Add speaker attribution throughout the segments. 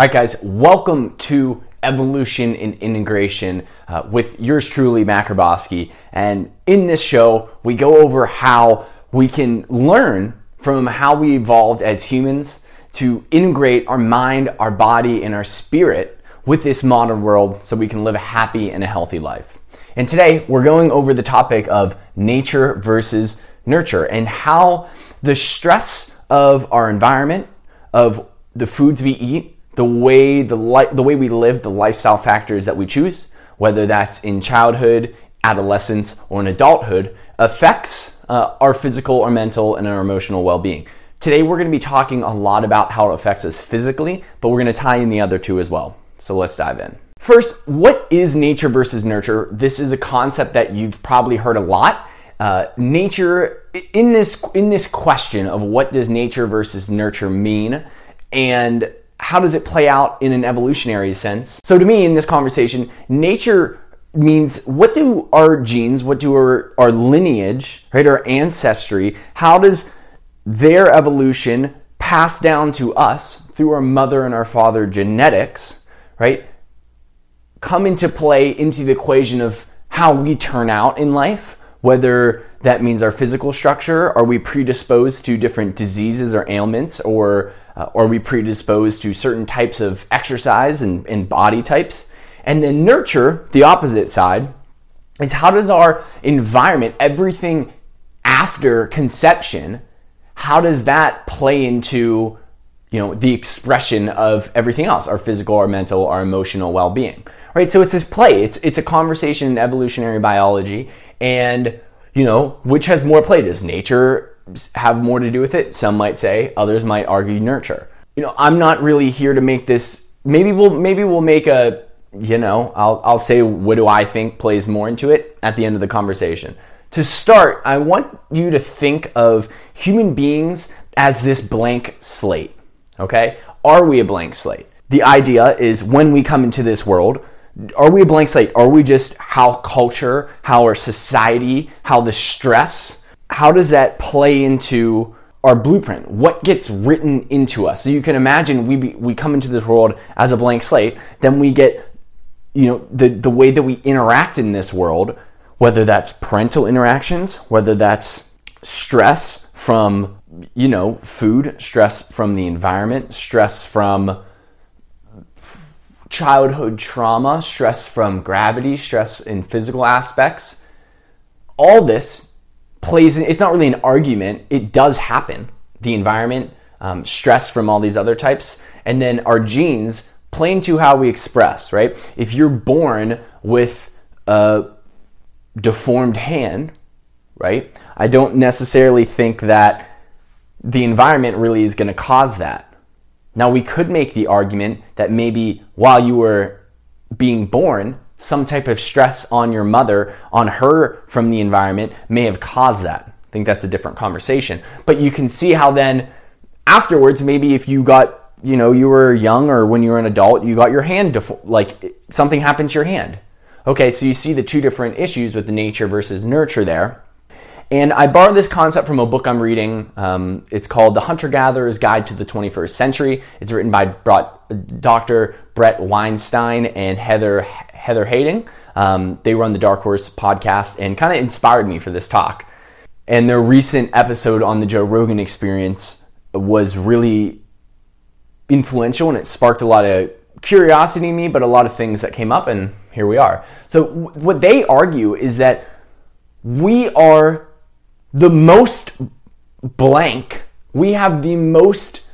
Speaker 1: All right, guys, welcome to Evolution and Integration uh, with yours truly, Grabowski. And in this show, we go over how we can learn from how we evolved as humans to integrate our mind, our body, and our spirit with this modern world so we can live a happy and a healthy life. And today, we're going over the topic of nature versus nurture and how the stress of our environment, of the foods we eat, the way the li- the way we live, the lifestyle factors that we choose, whether that's in childhood, adolescence, or in adulthood, affects uh, our physical, our mental, and our emotional well-being. Today, we're going to be talking a lot about how it affects us physically, but we're going to tie in the other two as well. So let's dive in. First, what is nature versus nurture? This is a concept that you've probably heard a lot. Uh, nature in this in this question of what does nature versus nurture mean, and how does it play out in an evolutionary sense? So to me, in this conversation, nature means what do our genes, what do our, our lineage, right, our ancestry, how does their evolution pass down to us through our mother and our father genetics, right, come into play into the equation of how we turn out in life, whether that means our physical structure, are we predisposed to different diseases or ailments, or uh, are we predisposed to certain types of exercise and, and body types? And then nurture, the opposite side, is how does our environment, everything after conception, how does that play into you know the expression of everything else our physical our mental our emotional well-being right? So it's this play. It's it's a conversation in evolutionary biology and you know which has more play? Does nature have more to do with it. Some might say, others might argue nurture. You know, I'm not really here to make this. Maybe we'll maybe we'll make a. You know, I'll I'll say what do I think plays more into it at the end of the conversation. To start, I want you to think of human beings as this blank slate. Okay, are we a blank slate? The idea is when we come into this world, are we a blank slate? Are we just how culture, how our society, how the stress how does that play into our blueprint? What gets written into us? So you can imagine we be, we come into this world as a blank slate, then we get you know the the way that we interact in this world, whether that's parental interactions, whether that's stress from you know food, stress from the environment, stress from childhood trauma, stress from gravity, stress in physical aspects. All this plays it's not really an argument. It does happen. The environment um, stress from all these other types. And then our genes play into how we express right? If you're born with a deformed hand right? I don't necessarily think that the environment really is going to cause that. Now we could make the argument that maybe while you were being born some type of stress on your mother, on her from the environment, may have caused that. I think that's a different conversation. But you can see how then afterwards, maybe if you got, you know, you were young or when you were an adult, you got your hand, def- like something happened to your hand. Okay, so you see the two different issues with the nature versus nurture there. And I borrowed this concept from a book I'm reading. Um, it's called The Hunter Gatherer's Guide to the 21st Century. It's written by Dr. Bret Weinstein and Heather Heather Heying. Um, they run the Dark Horse podcast and kind of inspired me for this talk. And their recent episode on the Joe Rogan experience was really influential and it sparked a lot of curiosity in me, but a lot of things that came up, and here we are. So, w- what they argue is that we are the most blank, we have the most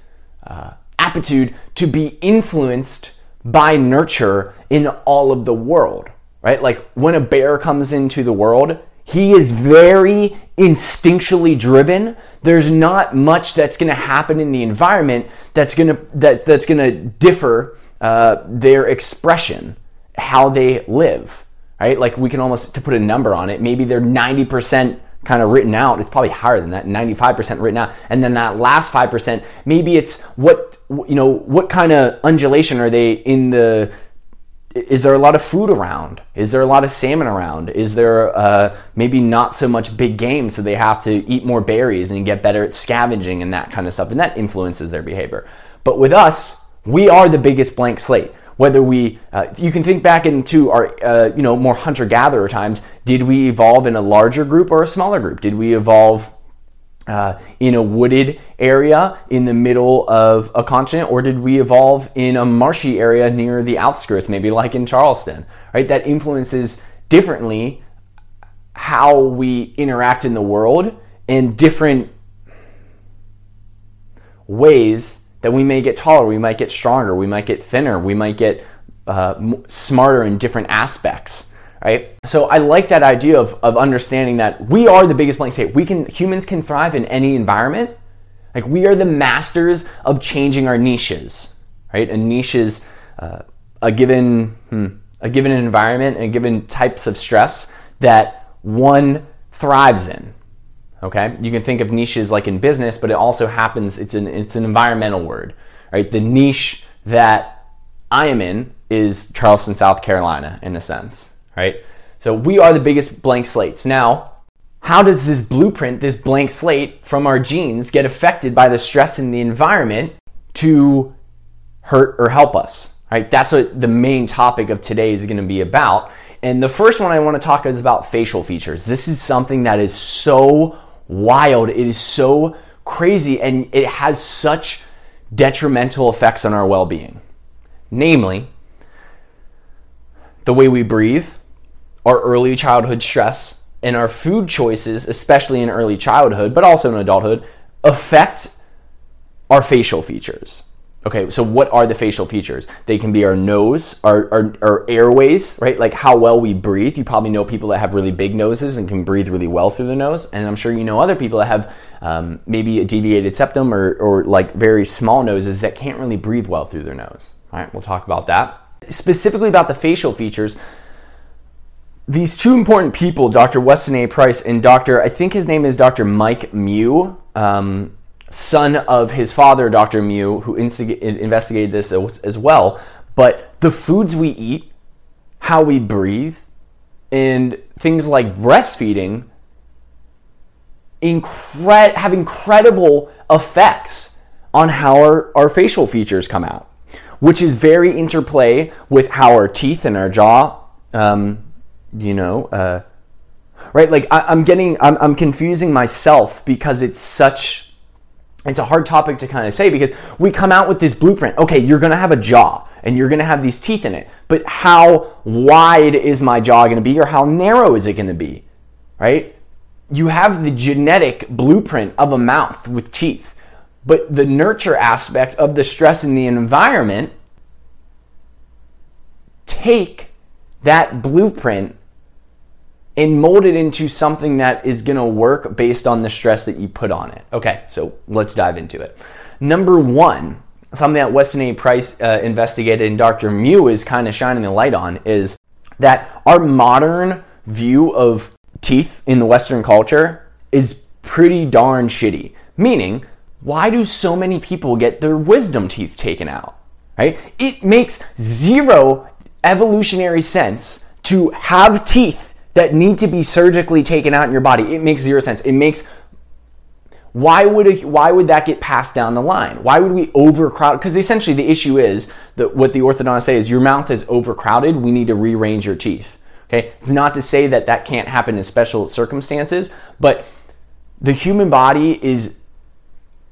Speaker 1: uh, aptitude to be influenced by nurture in all of the world, right? Like when a bear comes into the world, he is very instinctually driven. There's not much that's going to happen in the environment that's going to that that's going to differ uh, their expression, how they live, right? Like we can almost to put a number on it. Maybe they're ninety percent kind of written out. It's probably higher than that, 95% written out. And then that last 5%, maybe it's what, you know, what kind of undulation are they in the, is there a lot of food around? Is there a lot of salmon around? Is there uh, maybe not so much big game, so they have to eat more berries and get better at scavenging and that kind of stuff? And that influences their behavior. But with us, We are the biggest blank slate. Whether we, uh, you can think back into our, uh, you know, more hunter-gatherer times. Did we evolve in a larger group or a smaller group? Did we evolve uh, in a wooded area in the middle of a continent, or did we evolve in a marshy area near the outskirts, maybe like in Charleston? Right, that influences differently how we interact in the world and different ways that we may get taller, we might get stronger, we might get thinner, we might get uh, smarter in different aspects. Right? So I like that idea of, of understanding that we are the biggest blank slate. We can humans can thrive in any environment. Like we are the masters of changing our niches. Right? A niche is uh, a given hmm, a given environment and given types of stress that one thrives in. Okay, you can think of niches like in business, but it also happens. It's an it's an environmental word, right? The niche that I am in is Charleston, South Carolina, in a sense, right? So we are the biggest blank slates. Now, how does this blueprint, this blank slate from our genes, get affected by the stress in the environment to hurt or help us? Right? That's what the main topic of today is going to be about. And the first one I want to talk is about facial features. This is something that is so wild. It is so crazy and it has such detrimental effects on our well being. Namely, the way we breathe, our early childhood stress, and our food choices, especially in early childhood, but also in adulthood, affect our facial features. Okay, so what are the facial features? They can be our nose, our, our, our, airways, right? Like how well we breathe. You probably know people that have really big noses and can breathe really well through the nose. And I'm sure you know other people that have um, maybe a deviated septum or, or like very small noses that can't really breathe well through their nose. All right, we'll talk about that. Specifically about the facial features, these two important people, Dr. Weston A. Price and Dr. I think his name is Dr. Mike Mew. Um, son of his father, Dr. Mew, who investigated this as well. But the foods we eat, how we breathe, and things like breastfeeding incre- have incredible effects on how our, our facial features come out, which is very interplay with how our teeth and our jaw, um, you know, uh, right? Like I, am getting, I'm, I'm confusing myself because it's such it's a hard topic to kind of say because we come out with this blueprint. Okay, you're going to have a jaw and you're going to have these teeth in it. But how wide is my jaw going to be or how narrow is it going to be? Right? You have the genetic blueprint of a mouth with teeth. But the nurture aspect of the stress in the environment take that blueprint and mold it into something that is going to work based on the stress that you put on it. Okay, so let's dive into it. Number one, something that Weston A. Price uh, investigated and Dr. Mew is kind of shining the light on is that our modern view of teeth in the Western culture is pretty darn shitty. Meaning, why do so many people get their wisdom teeth taken out? Right? It makes zero evolutionary sense to have teeth that need to be surgically taken out in your body. It makes zero sense. It makes why would it, why would that get passed down the line? Why would we overcrowd? Because essentially the issue is that what the orthodontists say is your mouth is overcrowded. We need to rearrange your teeth. Okay, it's not to say that that can't happen in special circumstances, but the human body is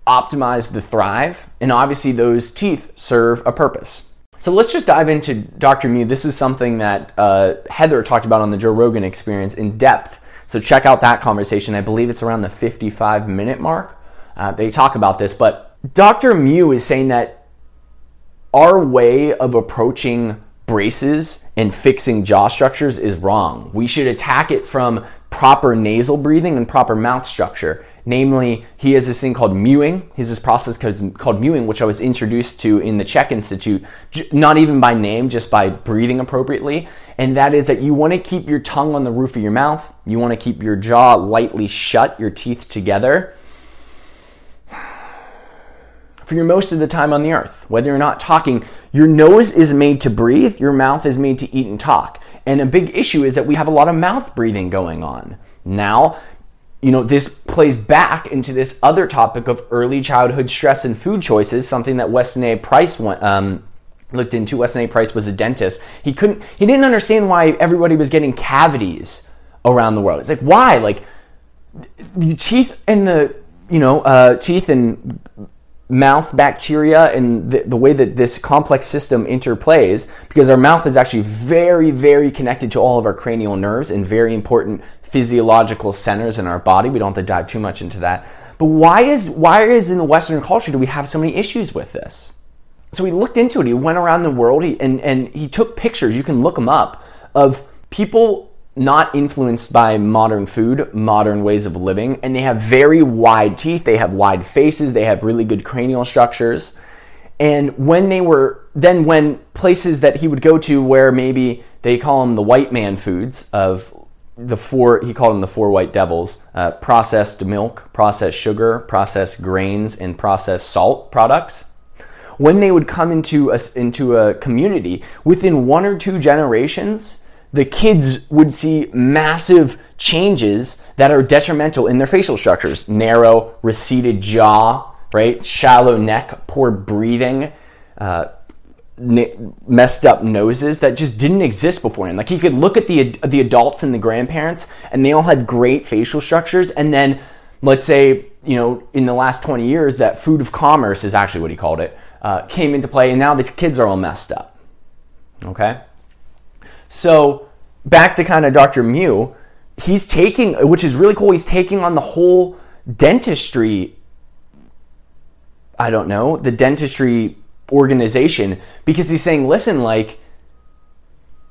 Speaker 1: optimized to thrive, and obviously those teeth serve a purpose. So let's just dive into Dr. Mew. This is something that uh, Heather talked about on the Joe Rogan experience in depth. So check out that conversation. I believe it's around the 55 minute mark. Uh, they talk about this, but Dr. Mew is saying that our way of approaching braces and fixing jaw structures is wrong. We should attack it from proper nasal breathing and proper mouth structure. Namely, he has this thing called mewing. He has this process called mewing, which I was introduced to in the CHEK Institute, not even by name, just by breathing appropriately. And that is that you want to keep your tongue on the roof of your mouth. You want to keep your jaw lightly shut, your teeth together. For your most of the time on the earth, whether you're not talking, your nose is made to breathe, your mouth is made to eat and talk. And a big issue is that we have a lot of mouth breathing going on. Now, you know, this plays back into this other topic of early childhood stress and food choices, something that Weston A. Price went, um, looked into. Weston A. Price was a dentist. He couldn't, he didn't understand why everybody was getting cavities around the world. It's like, why? Like, the teeth and the, you know, uh, teeth and mouth bacteria and the, the, way that this complex system interplays because our mouth is actually very very connected to all of our cranial nerves and very important physiological centers in our body. We don't have to dive too much into that. But why is why is in the western culture do we have so many issues with this? So he looked into it. He went around the world. He, and, and he took pictures. You can look them up of people not influenced by modern food, modern ways of living, and they have very wide teeth, they have wide faces, they have really good cranial structures. And when they were, then when places that he would go to where maybe they call them the white man foods of the four, he called them the four white devils uh, processed milk, processed sugar, processed grains, and processed salt products. When they would come into a, into a community, within one or two generations, the kids would see massive changes that are detrimental in their facial structures narrow, receded jaw, right? Shallow neck, poor breathing, uh, messed up noses that just didn't exist before beforehand. Like he could look at the the adults and the grandparents, and they all had great facial structures. And then, let's say, you know, in the last twenty years, that food of commerce is actually what he called it uh, came into play, and now the kids are all messed up. Okay. So back to kind of Dr. Mew, he's taking, which is really cool, he's taking on the whole dentistry, I don't know, the dentistry organization because he's saying, listen, like,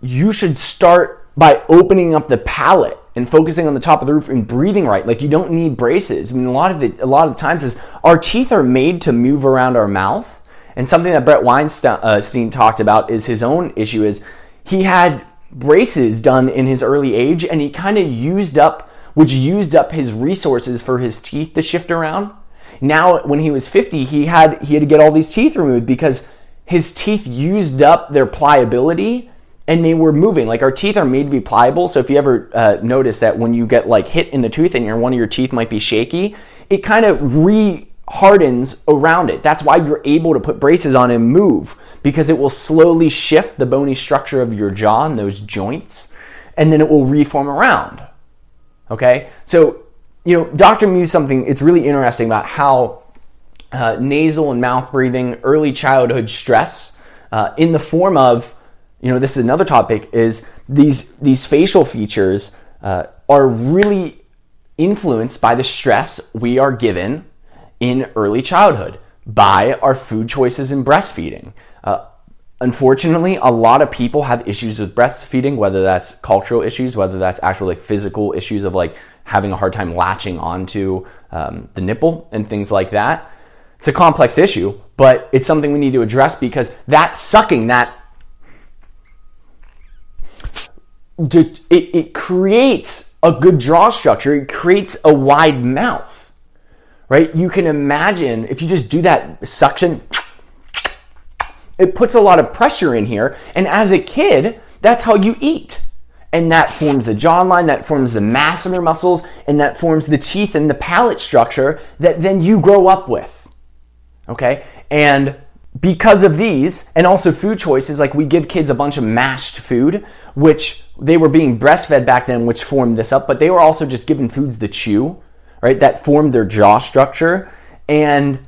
Speaker 1: you should start by opening up the palate and focusing on the top of the roof and breathing right. Like you don't need braces. I mean, a lot of the a lot of the times is our teeth are made to move around our mouth. And something that Bret Weinstein uh, talked about is his own issue is he had braces done in his early age, and he kind of used up, which used up his resources for his teeth to shift around. Now, when he was 50, he had he had to get all these teeth removed because his teeth used up their pliability and they were moving. Like our teeth are made to be pliable. So if you ever uh, notice that when you get like hit in the tooth and your one of your teeth might be shaky, it kind of re hardens around it. That's why you're able to put braces on and move because it will slowly shift the bony structure of your jaw and those joints, and then it will reform around. Okay? So, you know, Dr. Mew something, it's really interesting about how uh, nasal and mouth breathing, early childhood stress, uh, in the form of, you know, this is another topic, is these, these facial features uh, are really influenced by the stress we are given in early childhood by our food choices and breastfeeding. Uh, unfortunately, a lot of people have issues with breastfeeding, whether that's cultural issues, whether that's actual like physical issues of like having a hard time latching onto um, the nipple and things like that. It's a complex issue, but it's something we need to address because that sucking, that it, it creates a good jaw structure. It creates a wide mouth, right? You can imagine if you just do that suction it puts a lot of pressure in here. And as a kid, that's how you eat. And that forms the jawline, that forms the masseter muscles, and that forms the teeth and the palate structure that then you grow up with. Okay? And because of these, and also food choices, like we give kids a bunch of mashed food, which they were being breastfed back then, which formed this up, but they were also just given foods to chew, right? That formed their jaw structure. And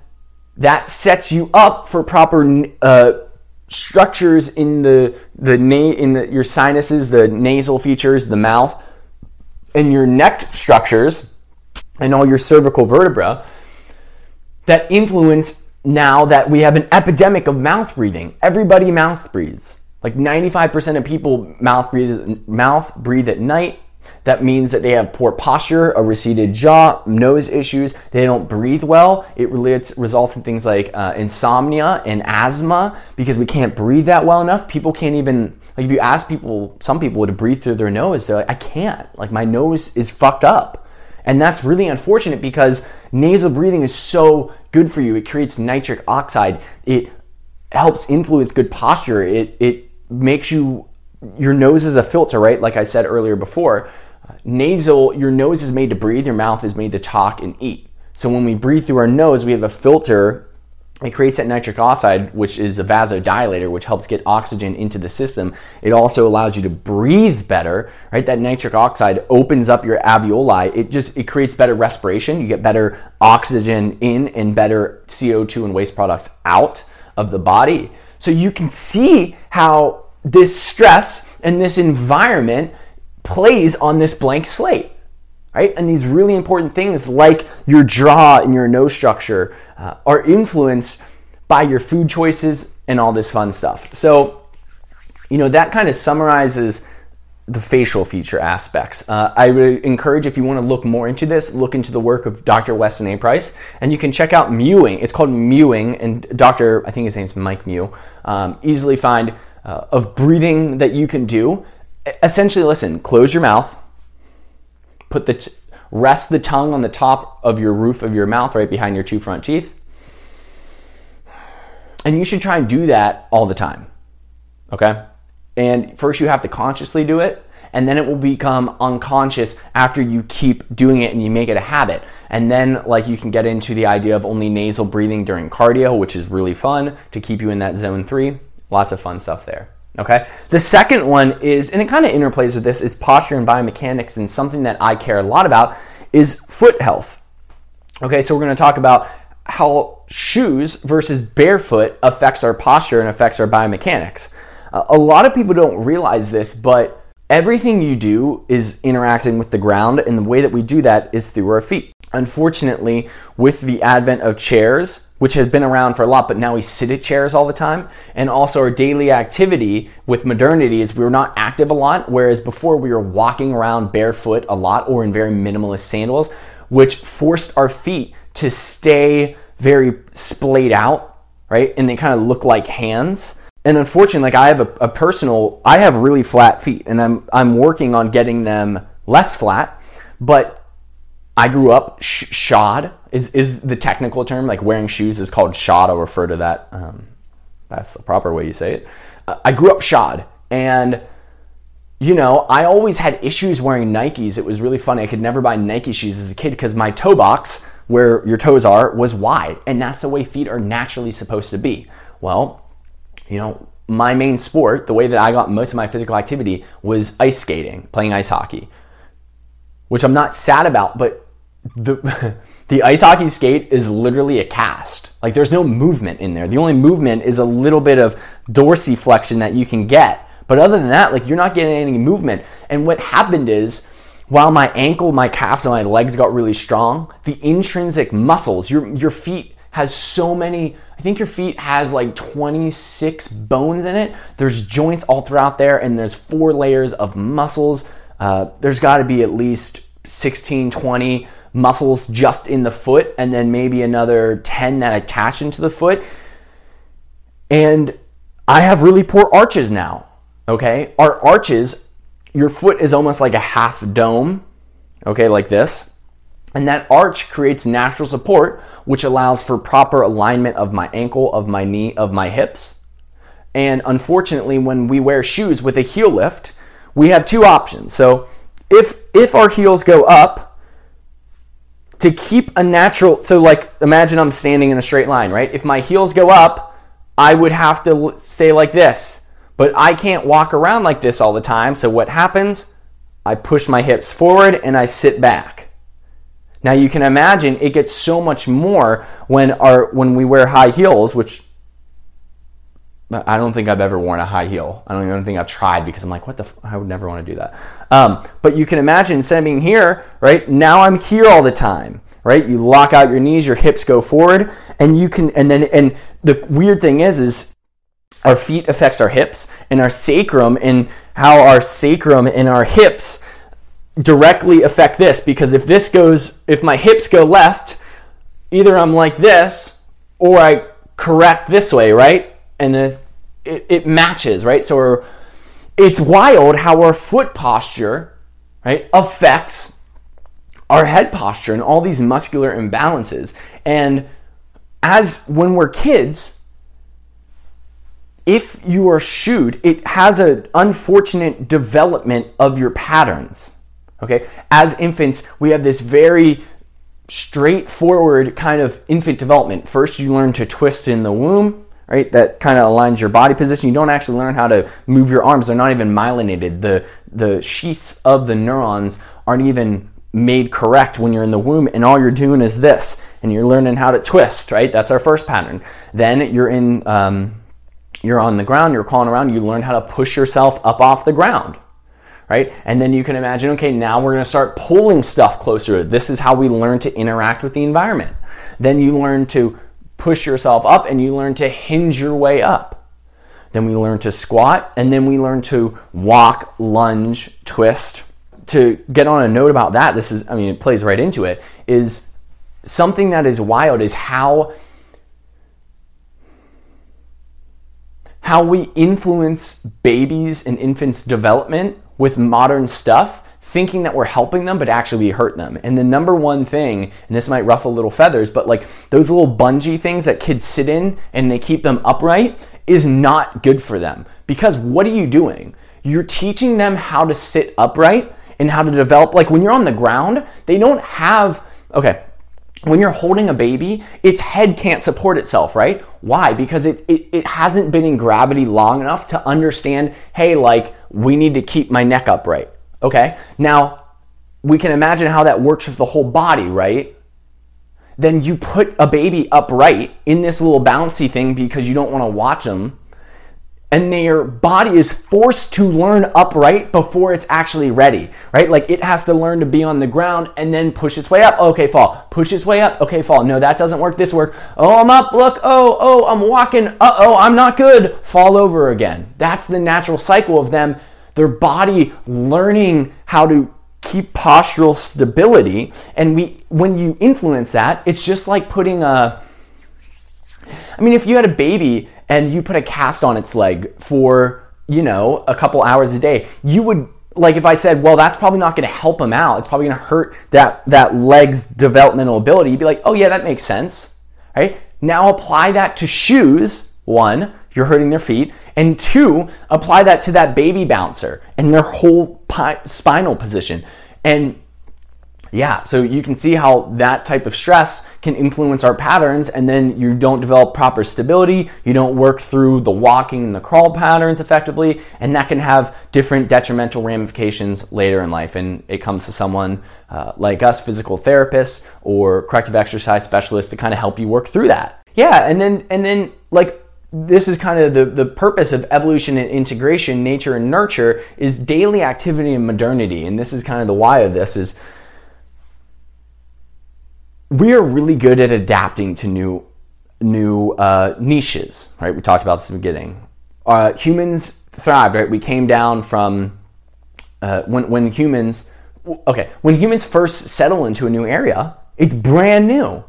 Speaker 1: that sets you up for proper uh, structures in the the na- in the, your sinuses, the nasal features, the mouth, and your neck structures, and all your cervical vertebra that influence now that we have an epidemic of mouth breathing. Everybody mouth breathes. Like 95% of people mouth breathe mouth breathe at night. That means that they have poor posture, a receded jaw, nose issues. They don't breathe well. It relates, results in things like uh, insomnia and asthma because we can't breathe that well enough. People can't even, like, if you ask people, some people to breathe through their nose, they're like, I can't. Like, my nose is fucked up. And that's really unfortunate because nasal breathing is so good for you. It creates nitric oxide. It helps influence good posture. It, it makes you, your nose is a filter, right? Like I said earlier before nasal, your nose is made to breathe, your mouth is made to talk and eat. So when we breathe through our nose, we have a filter. It creates that nitric oxide, which is a vasodilator, which helps get oxygen into the system. It also allows you to breathe better, right? That nitric oxide opens up your alveoli. It just it creates better respiration. You get better oxygen in and better CO2 and waste products out of the body. So you can see how this stress and this environment plays on this blank slate right? And these really important things like your jaw and your nose structure uh, are influenced by your food choices and all this fun stuff. So, you know, that kind of summarizes the facial feature aspects. Uh, I would encourage if you want to look more into this, look into the work of Dr. Weston A. Price, and you can check out mewing. It's called mewing, and Dr. I think his name's Mike Mew. Um, easily find uh, of breathing that you can do. Essentially, listen, close your mouth, put the t- rest the tongue on the top of your roof of your mouth right behind your two front teeth. And you should try and do that all the time. Okay? And first you have to consciously do it, and then it will become unconscious after you keep doing it and you make it a habit. And then like you can get into the idea of only nasal breathing during cardio, which is really fun to keep you in that zone 3. Lots of fun stuff there. Okay. The second one is, and it kind of interplays with this, is posture and biomechanics, and something that I care a lot about is foot health. Okay, so we're going to talk about how shoes versus barefoot affects our posture and affects our biomechanics. Uh, a lot of people don't realize this, but everything you do is interacting with the ground, and the way that we do that is through our feet. Unfortunately, with the advent of chairs, which has been around for a lot, but now we sit at chairs all the time, and also our daily activity with modernity is we were not active a lot, whereas before we were walking around barefoot a lot or in very minimalist sandals, which forced our feet to stay very splayed out, right? And they kind of look like hands. And unfortunately, like I have a, a personal, I have really flat feet, and I'm I'm working on getting them less flat, but I grew up sh- shod is is the technical term. Like wearing shoes is called shod. I'll refer to that. Um, that's the proper way you say it. Uh, I grew up shod, and you know I always had issues wearing Nikes. It was really funny. I could never buy Nike shoes as a kid because my toe box, where your toes are, was wide, and that's the way feet are naturally supposed to be. Well, you know. My main sport, the way that I got most of my physical activity, was ice skating, playing ice hockey, which I'm not sad about, but the the ice hockey skate is literally a cast. Like there's no movement in there. The only movement is a little bit of dorsiflexion that you can get. But other than that, like you're not getting any movement. And what happened is while my ankle, my calves, and my legs got really strong, the intrinsic muscles, your your feet has so many I think your feet has like 26 bones in it. There's joints all throughout there, and there's four layers of muscles. Uh, there's got to be at least 16, 20 muscles just in the foot, and then maybe another 10 that attach into the foot. And I have really poor arches now. Okay. Our arches, your foot is almost like a half dome. Okay. Like this. And that arch creates natural support, which allows for proper alignment of my ankle, of my knee, of my hips. And unfortunately, when we wear shoes with a heel lift, we have two options. So if if our heels go up, to keep a natural so like imagine i'm standing in a straight line right? If my heels go up i would have to stay like this. But i can't walk around like this all the time so what happens? I push my hips forward and i sit back. Now you can imagine it gets so much more when our when we wear high heels which I don't think I've ever worn a high heel. I don't even think I've tried because I'm like, what the? F- I would never want to do that. Um, but you can imagine instead of being here, right now I'm here all the time, right? You lock out your knees, your hips go forward, and you can, and then, and the weird thing is, is our feet affects our hips and our sacrum, and how our sacrum and our hips directly affect this. Because if this goes, if my hips go left, either I'm like this or I correct this way, right? And if it, it matches, right? So it's wild how our foot posture, right, affects our head posture and all these muscular imbalances. And as when we're kids, if you are shooed, it has an unfortunate development of your patterns. Okay? As infants, we have this very straightforward kind of infant development. First, you learn to twist in the womb, right? That kind of aligns your body position. You don't actually learn how to move your arms. They're not even myelinated. The the sheaths of the neurons aren't even made correct when you're in the womb and all you're doing is this and you're learning how to twist right that's our first pattern then you're in um, you're on the ground you're crawling around you learn how to push yourself up off the ground right and then you can imagine okay now we're going to start pulling stuff closer this is how we learn to interact with the environment then you learn to push yourself up and you learn to hinge your way up. Then we learn to squat and then we learn to walk lunge twist. To get on a note about that, this is, I mean, it plays right into it, is something that is wild is how how we influence babies and infants' development with modern stuff, thinking that we're helping them, but actually we hurt them. And the number one thing, and this might ruffle little feathers, but like those little bungee things that kids sit in and they keep them upright is not good for them. Because what are you doing? You're teaching them how to sit upright and how to develop. Like when you're on the ground, they don't have, okay, when you're holding a baby, its head can't support itself, right? Why? Because it, it, it hasn't been in gravity long enough to understand, hey, like, we need to keep my neck upright, okay? Now, we can imagine how that works with the whole body, right? Then you put a baby upright in this little bouncy thing because you don't want to watch them and their body is forced to learn upright before it's actually ready, right? Like it has to learn to be on the ground and then push its way up. Okay, fall. Push its way up. Okay, fall. No, that doesn't work. This work. Oh, I'm up. Look. Oh, oh, I'm walking. Uh oh, I'm not good. Fall over again. That's the natural cycle of them, their body learning how to keep postural stability. And we, when you influence that, it's just like putting a, I mean, if you had a baby and you put a cast on its leg for, you know, a couple hours a day, you would like if I said, well, that's probably not going to help him out. It's probably going to hurt that that leg's developmental ability. You'd be like, oh yeah, that makes sense, right? Now apply that to shoes. One, you're hurting their feet, and two, apply that to that baby bouncer and their whole pi- spinal position. And yeah, so you can see how that type of stress can influence our patterns, and then you don't develop proper stability, you don't work through the walking and the crawl patterns effectively, and that can have different detrimental ramifications later in life. And it comes to someone uh, like us, physical therapists or corrective exercise specialists, to kind of help you work through that. Yeah, and then and then like this is kind of the, the purpose of evolution and integration, nature and nurture, is daily activity and modernity. And this is kind of the why of this is we are really good at adapting to new new uh, niches, right? We talked about this in the beginning. Uh, humans thrived, right? We came down from uh, when when humans, okay, when humans first settle into a new area, it's brand new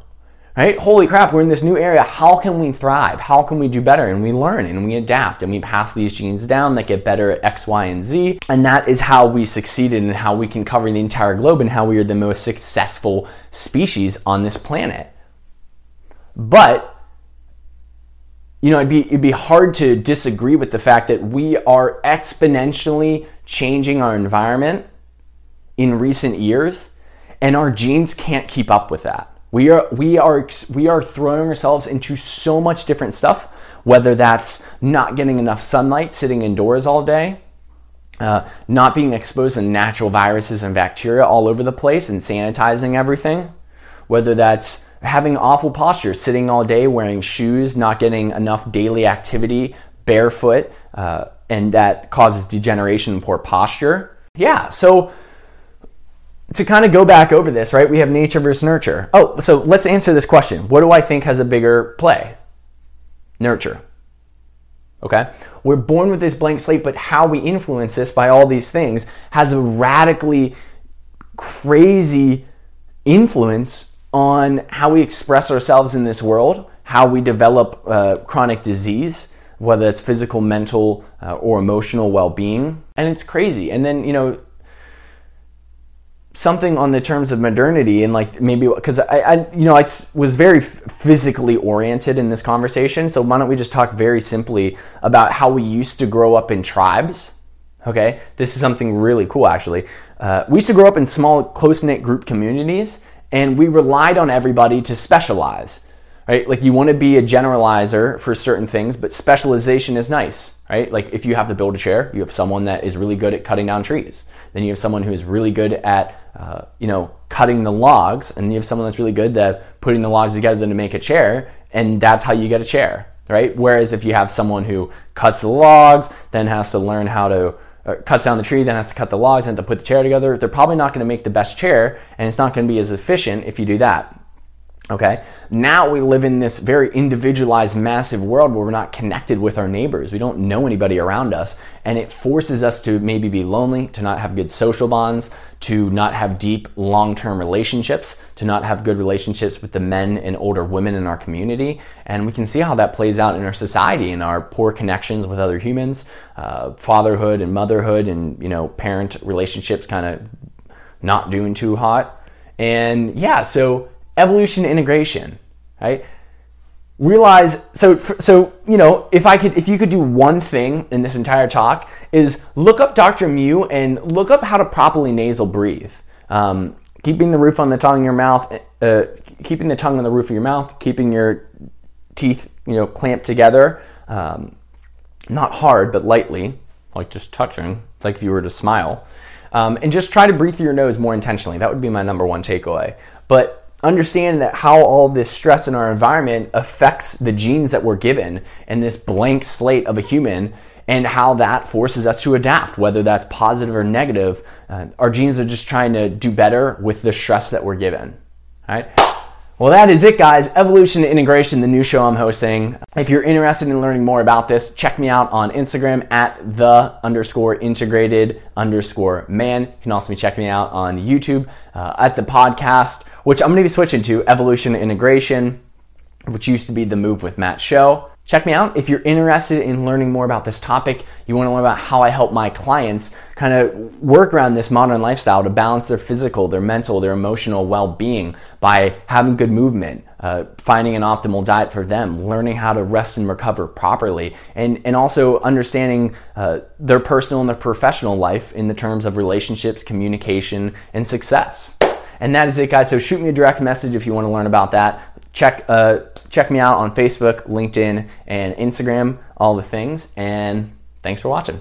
Speaker 1: right? Holy crap, we're in this new area. How can we thrive? How can we do better? And we learn and we adapt and we pass these genes down that get better at X, Y, and Z. And that is how we succeeded and how we can cover the entire globe and how we are the most successful species on this planet. But you know, it'd be it'd be hard to disagree with the fact that we are exponentially changing our environment in recent years, and our genes can't keep up with that. We are we are we are throwing ourselves into so much different stuff, whether that's not getting enough sunlight, sitting indoors all day, uh, not being exposed to natural viruses and bacteria all over the place and sanitizing everything, whether that's having awful posture, sitting all day wearing shoes, not getting enough daily activity, barefoot, uh, and that causes degeneration and poor posture. Yeah, so to kind of go back over this, right? We have nature versus nurture. Oh, so let's answer this question. What do I think has a bigger play? Nurture. Okay? We're born with this blank slate, but how we influence this by all these things has a radically crazy influence on how we express ourselves in this world, how we develop uh, chronic disease, whether it's physical, mental, uh, or emotional well being. And it's crazy. And then, you know, something on the terms of modernity and like maybe because I, I, you know I was very physically oriented in this conversation so why don't we just talk very simply about how we used to grow up in tribes Okay, this is something really cool actually. Uh, we used to grow up in small, close knit group communities, and we relied on everybody to specialize. Right, like you want to be a generalizer for certain things, but specialization is nice, right? Like if you have to build a chair, you have someone that is really good at cutting down trees. Then you have someone who is really good at, uh, you know, cutting the logs, and you have someone that's really good at putting the logs together to make a chair, and that's how you get a chair, right? Whereas if you have someone who cuts the logs, then has to learn how to uh, cuts down the tree, then has to cut the logs, and to put the chair together. They're probably not going to make the best chair, and it's not going to be as efficient if you do that. Okay, now we live in this very individualized, massive world where we're not connected with our neighbors. We don't know anybody around us, and it forces us to maybe be lonely, to not have good social bonds, to not have deep, long term relationships, to not have good relationships with the men and older women in our community. And we can see how that plays out in our society, in our poor connections with other humans, uh, fatherhood and motherhood, and you know, parent relationships kind of not doing too hot. And yeah, so evolution integration, right? Realize so so you know if I could if you could do one thing in this entire talk is look up Dr. Mew and look up how to properly nasal breathe. Um, keeping the roof on the tongue in your mouth, uh, keeping the tongue on the roof of your mouth, keeping your teeth you know clamped together, um, not hard but lightly, like just touching, like if you were to smile, um, and just try to breathe through your nose more intentionally. That would be my number one takeaway. But understand that how all this stress in our environment affects the genes that we're given and this blank slate of a human and how that forces us to adapt, whether that's positive or negative. Uh, our genes are just trying to do better with the stress that we're given. All right. Well, that is it, guys. Evolution Integration, the new show I'm hosting. If you're interested in learning more about this, check me out on Instagram at the underscore integrated underscore man. You can also be checking me out on YouTube uh, at the podcast, which I'm going to be switching to Evolution Integration, which used to be the Move with Matt show. Check me out if you're interested in learning more about this topic. You want to learn about how I help my clients kind of work around this modern lifestyle to balance their physical, their mental, their emotional well being by having good movement, uh, finding an optimal diet for them, learning how to rest and recover properly, and, and also understanding uh, their personal and their professional life in the terms of relationships, communication, and success. And that is it, guys. So shoot me a direct message if you want to learn about that. Check. Uh, check me out on Facebook, LinkedIn, and Instagram, all the things. And thanks for watching.